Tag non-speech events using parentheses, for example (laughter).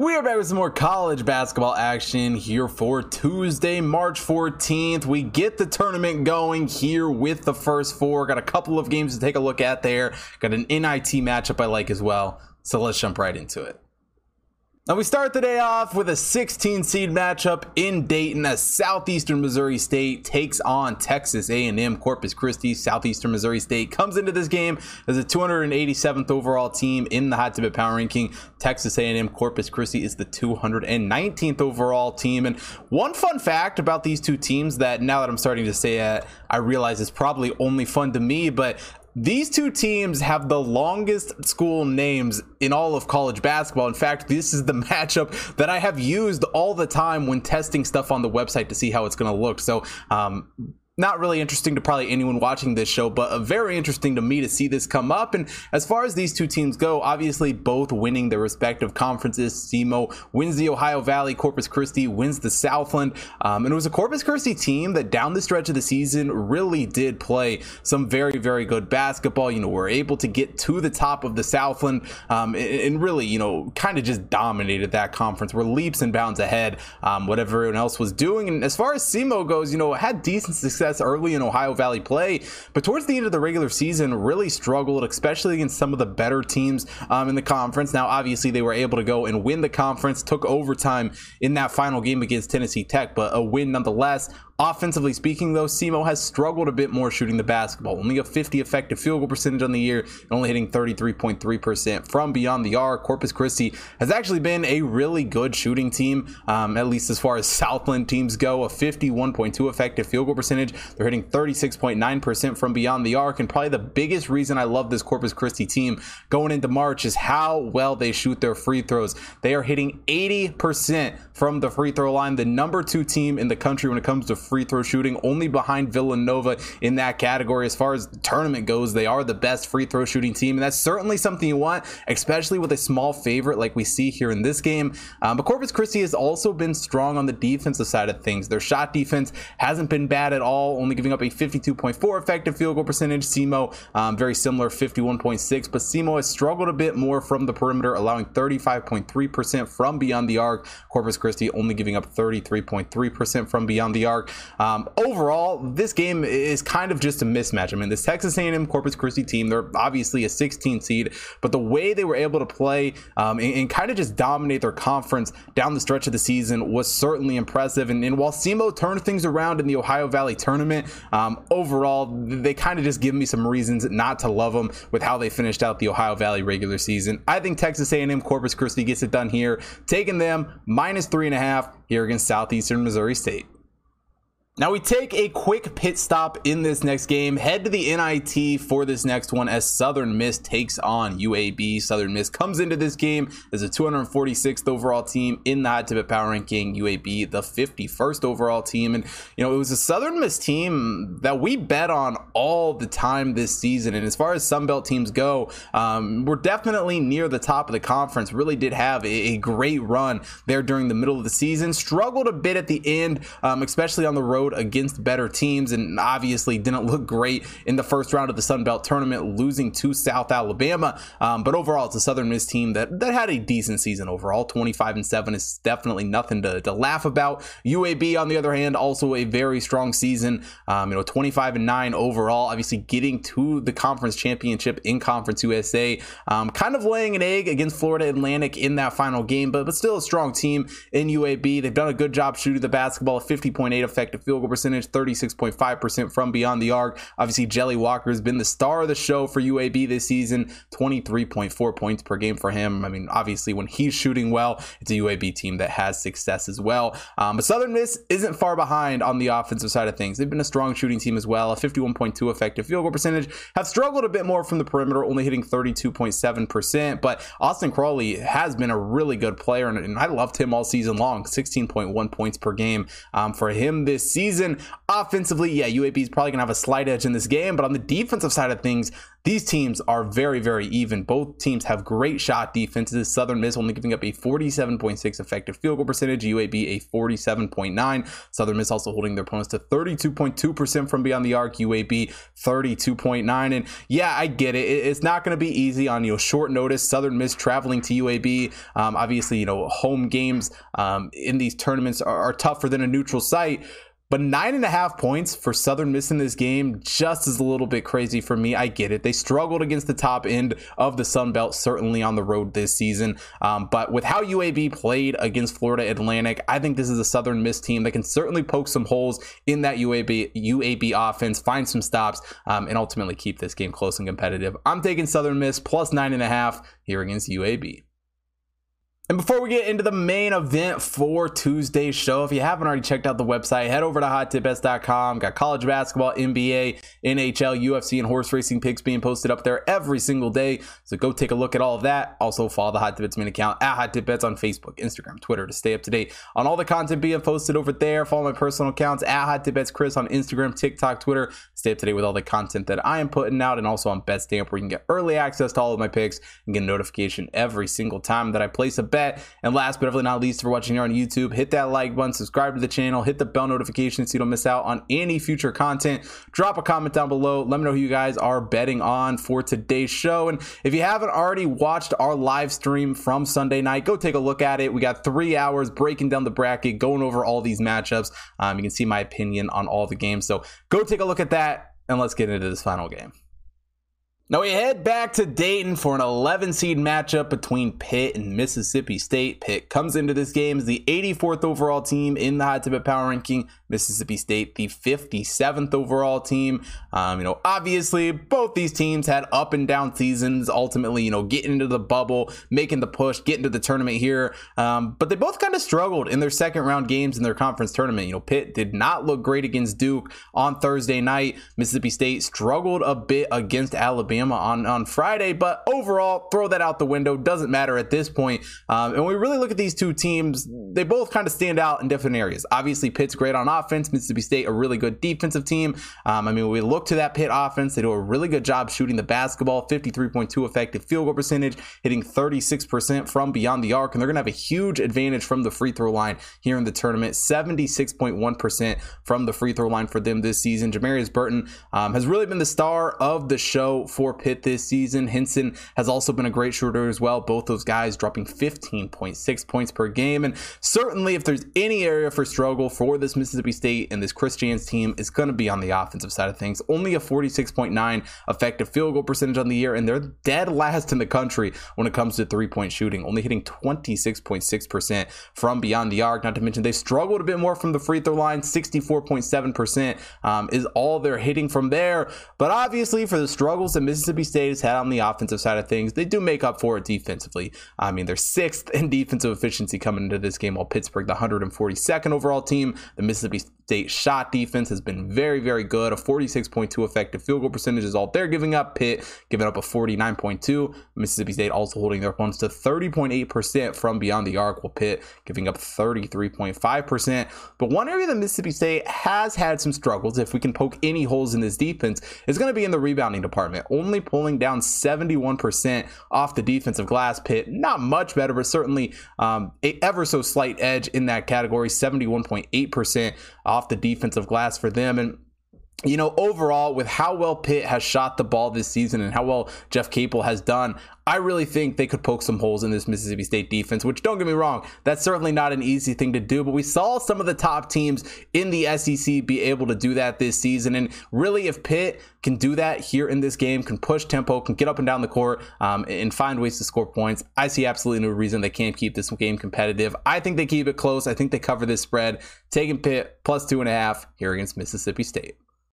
We are back with some more college basketball action here for Tuesday, March 14th. We get the tournament going here with the first four. Got a couple of games to take a look at there. Got an NIT matchup I like as well. So let's jump right into it. Now we start the day off with a 16 seed matchup in Dayton as Southeastern Missouri State takes on Texas A&M Corpus Christi. Southeastern Missouri State comes into this game as a 287th overall team in the Hot Tip Power Ranking. Texas A&M Corpus Christi is the 219th overall team. And one fun fact about these two teams that now that I'm starting to say it, I realize is probably only fun to me, but these two teams have the longest school names in all of college basketball. In fact, this is the (laughs) matchup that I have used all the time when testing stuff on the website to see how it's going to look. So, um, not really interesting to probably anyone watching this show, but very interesting to me to see this come up. And as far as these two teams go, obviously both winning their respective conferences. SEMO wins the Ohio Valley, Corpus Christi wins the Southland. Um, and it was a Corpus Christi team that down the stretch of the season really did play some very, very good basketball. You know, were able to get to the top of the Southland um, and, really, you know, kind of just dominated that conference. Were leaps and bounds ahead, um, what everyone else was doing. And as far as SEMO goes, you know, had decent success success early in Ohio Valley play, but towards the end of the regular season, really struggled, especially against some of the better teams um, in the conference. Now, obviously, they were able to go and win the conference, took overtime in that final game against Tennessee Tech, but a win nonetheless. Offensively speaking, though, SEMO has struggled a bit more shooting the basketball. Only a 50 effective field goal percentage on the year, and only hitting 33.3% from beyond the arc. Corpus Christi has actually been a really good shooting team, um, at least as far as Southland teams go. A 51.2 effective field goal percentage. They're hitting 36.9% from beyond the arc, and probably the biggest reason I love this Corpus Christi team going into March is how well they shoot their free throws. They are hitting 80% from the free throw line, the number two team in the country when it comes to free throw shooting, only behind Villanova in that category. As far as the tournament goes, they are the best free throw shooting team, and that's certainly something you want, especially with a small favorite like we see here in this game. Um, but Corpus Christi has also been strong on the defensive side of things. Their shot defense hasn't been bad at all, only giving up a 52.4 effective field goal percentage. SEMO, um, very similar, 51.6, but SEMO has struggled a bit more from the perimeter, allowing 35.3% from beyond the arc. Corpus Christi only giving up 33.3% from beyond the arc. Um, overall, this game is kind of just a mismatch. I mean, this Texas A&M Corpus Christi team, they're obviously a 16 seed, but the way they were able to play um, and, and, kind of just dominate their conference down the stretch of the season was certainly impressive. And, and while SEMO turned things around in the Ohio Valley tournament, um, overall, they kind of just give me some reasons not to love them with how they finished out the Ohio Valley regular season. I think Texas A&M Corpus Christi gets it done here, taking them minus three and a half here against Southeastern Missouri State. Now we take a quick pit stop in this next game, head to the NIT for this next one as Southern Miss takes on UAB. Southern Miss comes into this game as a 246th overall team in the Hot Tip Power Ranking. UAB, the 51st overall team. And, you know, it was a Southern Miss team that we bet on all the time this season. And as far as Sunbelt teams go, um, we're definitely near the top of the conference. Really did have a, a, great run there during the middle of the season. Struggled a bit at the end, um, especially on the road road against better teams and obviously didn't look great in the first round of the Sun Belt tournament, losing to South Alabama. Um, but overall, it's a Southern Miss team that, that had a decent season overall. 25 and 7 is definitely nothing to, to laugh about. UAB, on the other hand, also a very strong season. Um, you know, 25 and 9 overall, obviously getting to the conference championship in Conference USA. Um, kind of laying an egg against Florida Atlantic in that final game, but, but still a strong team in UAB. They've done a good job shooting the basketball, 50.8 effective field goal percentage, 36.5% from beyond the arc. Obviously, Jelly Walker has been the star of the show for UAB this season, 23.4 points per game for him. I mean, obviously, when he's shooting well, it's a UAB team that has success as well. Um, but Southern Miss isn't far behind on the offensive side of things. They've been a strong shooting team as well, a 51.2 effective field goal percentage, have struggled a bit more from the perimeter, only hitting 32.7%. But Austin Crowley has been a really good player, and, and I loved him all season long, 16.1 points per game um, for him this season season. Offensively, yeah, UAB is probably going to have a slight edge in this game, but on the defensive side of things, these teams are very, very even. Both teams have great shot defenses. Southern Miss only giving up a 47.6 effective field goal percentage, UAB a 47.9. Southern Miss also holding their opponents to 32.2% from beyond the arc, UAB 32.9. And yeah, I get it. It's not going to be easy on you know short notice. Southern Miss traveling to UAB. Um, obviously, you know home games um, in these tournaments are, are tougher than a neutral site. But nine and a half points for Southern Miss in this game just is a little bit crazy for me. I get it. They struggled against the top end of the Sun Belt, certainly on the road this season. Um, but with how UAB played against Florida Atlantic, I think this is a Southern Miss team that can certainly poke some holes in that UAB UAB offense, find some stops, um, and ultimately keep this game close and competitive. I'm taking Southern Miss plus nine and a half here against UAB. And before we get into the main event for Tuesday's show, if you haven't already checked out the website, head over to hottipbets.com. Got college basketball, NBA, NHL, UFC, and horse racing picks being posted up there every single day. So go take a look at all of that. Also, follow the Hot Tip Bets main account at Hot Tip Bets on Facebook, Instagram, Twitter to stay up to date on all the content being posted over there. Follow my personal accounts at Hot Tip Bets Chris on Instagram, TikTok, Twitter. Stay up to date with all the content that I am putting out, and also on BetStamp, where you can get early access to all of my picks and get a notification every single time that I place a bet. And last but definitely not least, for watching here on YouTube, hit that like button, subscribe to the channel, hit the bell notification so you don't miss out on any future content. Drop a comment down below. Let me know who you guys are betting on for today's show. And if you haven't already watched our live stream from Sunday night, go take a look at it. We got three hours breaking down the bracket, going over all these matchups. Um, you can see my opinion on all the games. So go take a look at that and let's get into this final game. Now we head back to Dayton for an 11 seed matchup between Pitt and Mississippi State. Pitt comes into this game as the 84th overall team in the Hot Tip Power Ranking. Mississippi State, the 57th overall team. Um, you know, obviously both these teams had up and down seasons. Ultimately, you know, getting into the bubble, making the push, getting to the tournament here. Um, but they both kind of struggled in their second round games in their conference tournament. You know, Pitt did not look great against Duke on Thursday night. Mississippi State struggled a bit against Alabama On, on Friday. But overall, throw that out the window. Doesn't matter at this point. Um, and when we really look at these two teams, they both kind of stand out in different areas. Obviously, Pitt's great on offense. Mississippi State, a really good defensive team. Um, I mean, when we look to that Pitt offense, they do a really good job shooting the basketball, 53.2 effective field goal percentage, hitting 36% from beyond the arc. And they're going to have a huge advantage from the free throw line here in the tournament, 76.1% from the free throw line for them this season. Jamarius Burton um, has really been the star of the show for for Pitt this season. Hinson has also been a great shooter as well. Both those guys dropping 15.6 points per game. And certainly, if there's any area for struggle for this Mississippi State and this Chris Jans team, is going to be on the offensive side of things. Only a 46.9 effective field goal percentage on the year, and they're dead last in the country when it comes to three point shooting, only hitting 26.6% from beyond the arc. Not to mention, they struggled a bit more from the free throw line, 64.7% um, is all they're hitting from there. But obviously, for the struggles that Mississippi Mississippi State has had on the offensive side of things, they do make up for it defensively. I mean, they're sixth in defensive efficiency coming into this game, while Pittsburgh, the 142nd overall team. The Mississippi State shot defense has been very, very good. A 46.2 effective field goal percentage is all they're giving up. Pitt giving up a 49.2. Mississippi State also holding their opponents to 30.8% from beyond the arc, while Pitt giving up 33.5%. But one area that Mississippi State has had some struggles, if we can poke any holes in this defense, is going to be in the rebounding department. Only pulling down 71% off the defensive glass Pitt. Not much better, but certainly um, ever so slight edge in that category. 71.8% off the defensive glass for them. And you know, overall, with how well Pitt has shot the ball this season and how well Jeff Capel has done, I really think they could poke some holes in this Mississippi State defense, which don't get me wrong, that's certainly not an easy thing to do, but we saw some of the top teams in the SEC be able to do that this season. And really, if Pitt can do that here in this game, can push tempo, can get up and down the court, um, and find ways to score points, I see absolutely no reason they can't keep this game competitive. I think they keep it close. I think they cover this spread, taking Pitt plus two and a half here against Mississippi State.